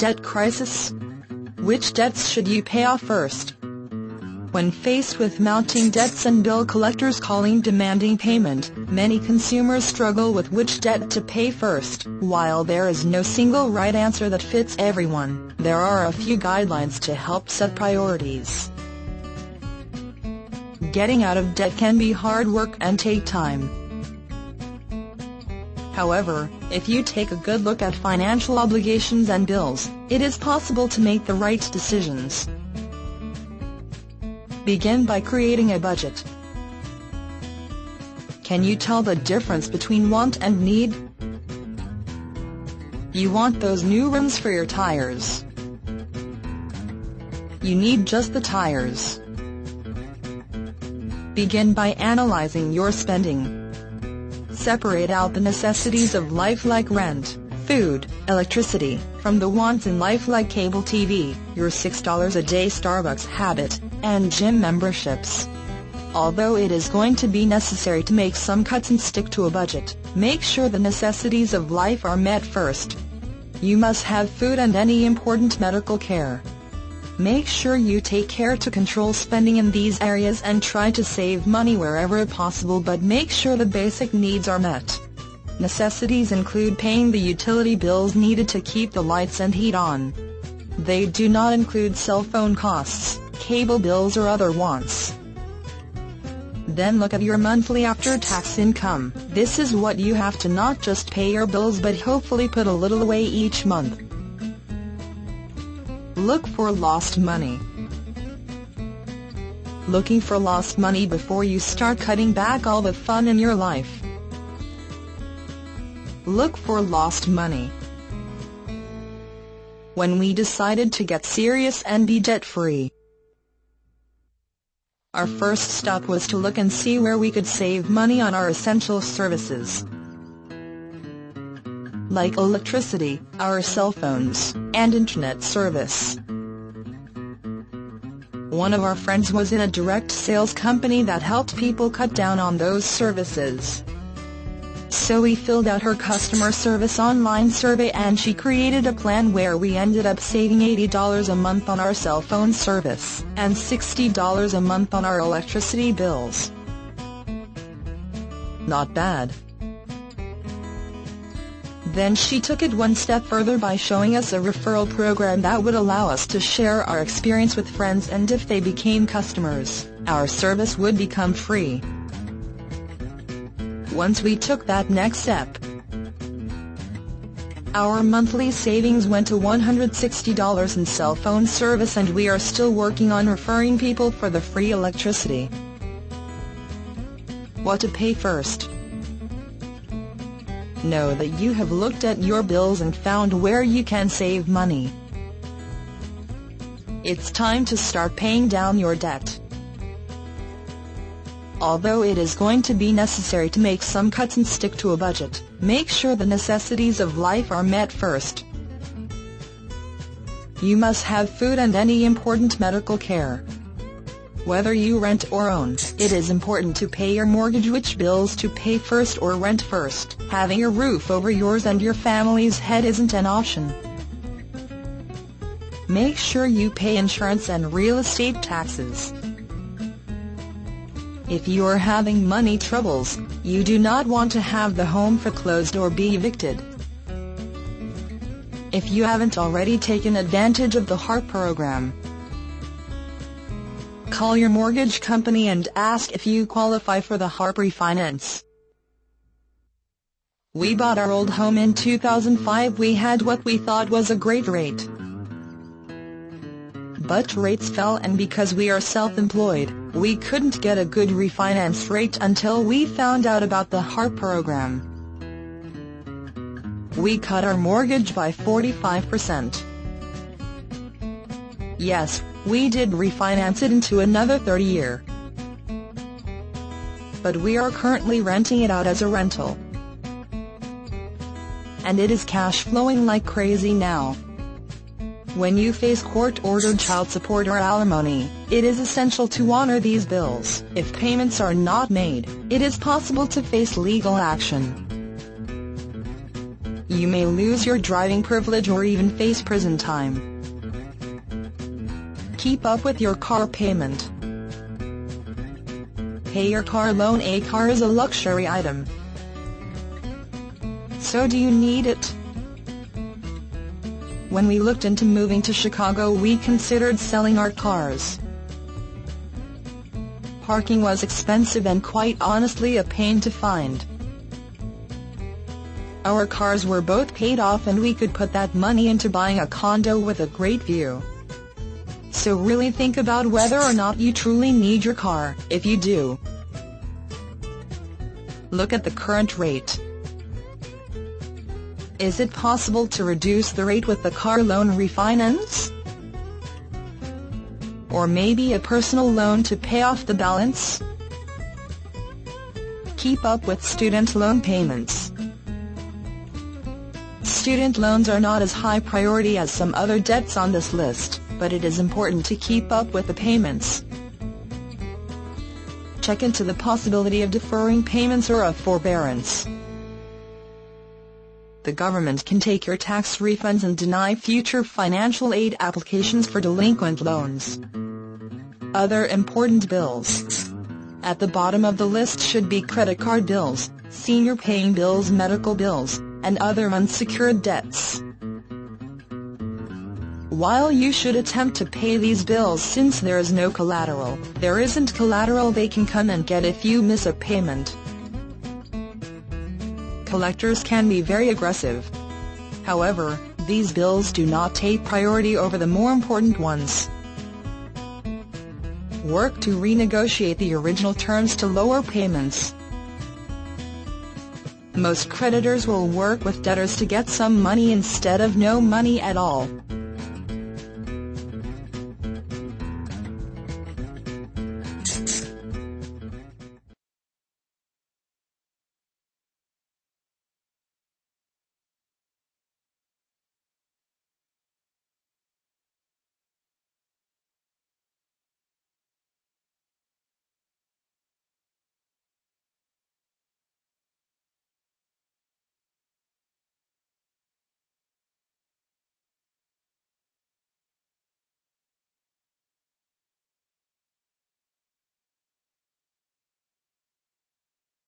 debt crisis? Which debts should you pay off first? When faced with mounting debts and bill collectors calling demanding payment, many consumers struggle with which debt to pay first. While there is no single right answer that fits everyone, there are a few guidelines to help set priorities. Getting out of debt can be hard work and take time. However, if you take a good look at financial obligations and bills, it is possible to make the right decisions. Begin by creating a budget. Can you tell the difference between want and need? You want those new rims for your tires. You need just the tires. Begin by analyzing your spending. Separate out the necessities of life like rent, food, electricity, from the wants in life like cable TV, your $6 a day Starbucks habit, and gym memberships. Although it is going to be necessary to make some cuts and stick to a budget, make sure the necessities of life are met first. You must have food and any important medical care. Make sure you take care to control spending in these areas and try to save money wherever possible but make sure the basic needs are met. Necessities include paying the utility bills needed to keep the lights and heat on. They do not include cell phone costs, cable bills or other wants. Then look at your monthly after-tax income. This is what you have to not just pay your bills but hopefully put a little away each month. Look for lost money. Looking for lost money before you start cutting back all the fun in your life. Look for lost money. When we decided to get serious and be debt-free, our first step was to look and see where we could save money on our essential services like electricity, our cell phones, and internet service. One of our friends was in a direct sales company that helped people cut down on those services. So we filled out her customer service online survey and she created a plan where we ended up saving $80 a month on our cell phone service and $60 a month on our electricity bills. Not bad. Then she took it one step further by showing us a referral program that would allow us to share our experience with friends and if they became customers, our service would become free. Once we took that next step, our monthly savings went to $160 in cell phone service and we are still working on referring people for the free electricity. What to pay first? Know that you have looked at your bills and found where you can save money. It's time to start paying down your debt. Although it is going to be necessary to make some cuts and stick to a budget, make sure the necessities of life are met first. You must have food and any important medical care. Whether you rent or own, it is important to pay your mortgage which bills to pay first or rent first. Having a roof over yours and your family's head isn't an option. Make sure you pay insurance and real estate taxes. If you are having money troubles, you do not want to have the home foreclosed or be evicted. If you haven't already taken advantage of the HARP program, Call your mortgage company and ask if you qualify for the HARP refinance. We bought our old home in 2005 we had what we thought was a great rate. But rates fell and because we are self-employed, we couldn't get a good refinance rate until we found out about the HARP program. We cut our mortgage by 45%. Yes, we did refinance it into another 30 year. But we are currently renting it out as a rental. And it is cash flowing like crazy now. When you face court-ordered child support or alimony, it is essential to honor these bills. If payments are not made, it is possible to face legal action. You may lose your driving privilege or even face prison time. Keep up with your car payment. Pay your car loan A car is a luxury item. So do you need it? When we looked into moving to Chicago we considered selling our cars. Parking was expensive and quite honestly a pain to find. Our cars were both paid off and we could put that money into buying a condo with a great view. So really think about whether or not you truly need your car, if you do. Look at the current rate. Is it possible to reduce the rate with the car loan refinance? Or maybe a personal loan to pay off the balance? Keep up with student loan payments. Student loans are not as high priority as some other debts on this list, but it is important to keep up with the payments. Check into the possibility of deferring payments or a forbearance. The government can take your tax refunds and deny future financial aid applications for delinquent loans. Other important bills. At the bottom of the list should be credit card bills, senior paying bills medical bills, and other unsecured debts. While you should attempt to pay these bills since there is no collateral, there isn't collateral they can come and get if you miss a payment. Collectors can be very aggressive. However, these bills do not take priority over the more important ones. Work to renegotiate the original terms to lower payments. Most creditors will work with debtors to get some money instead of no money at all.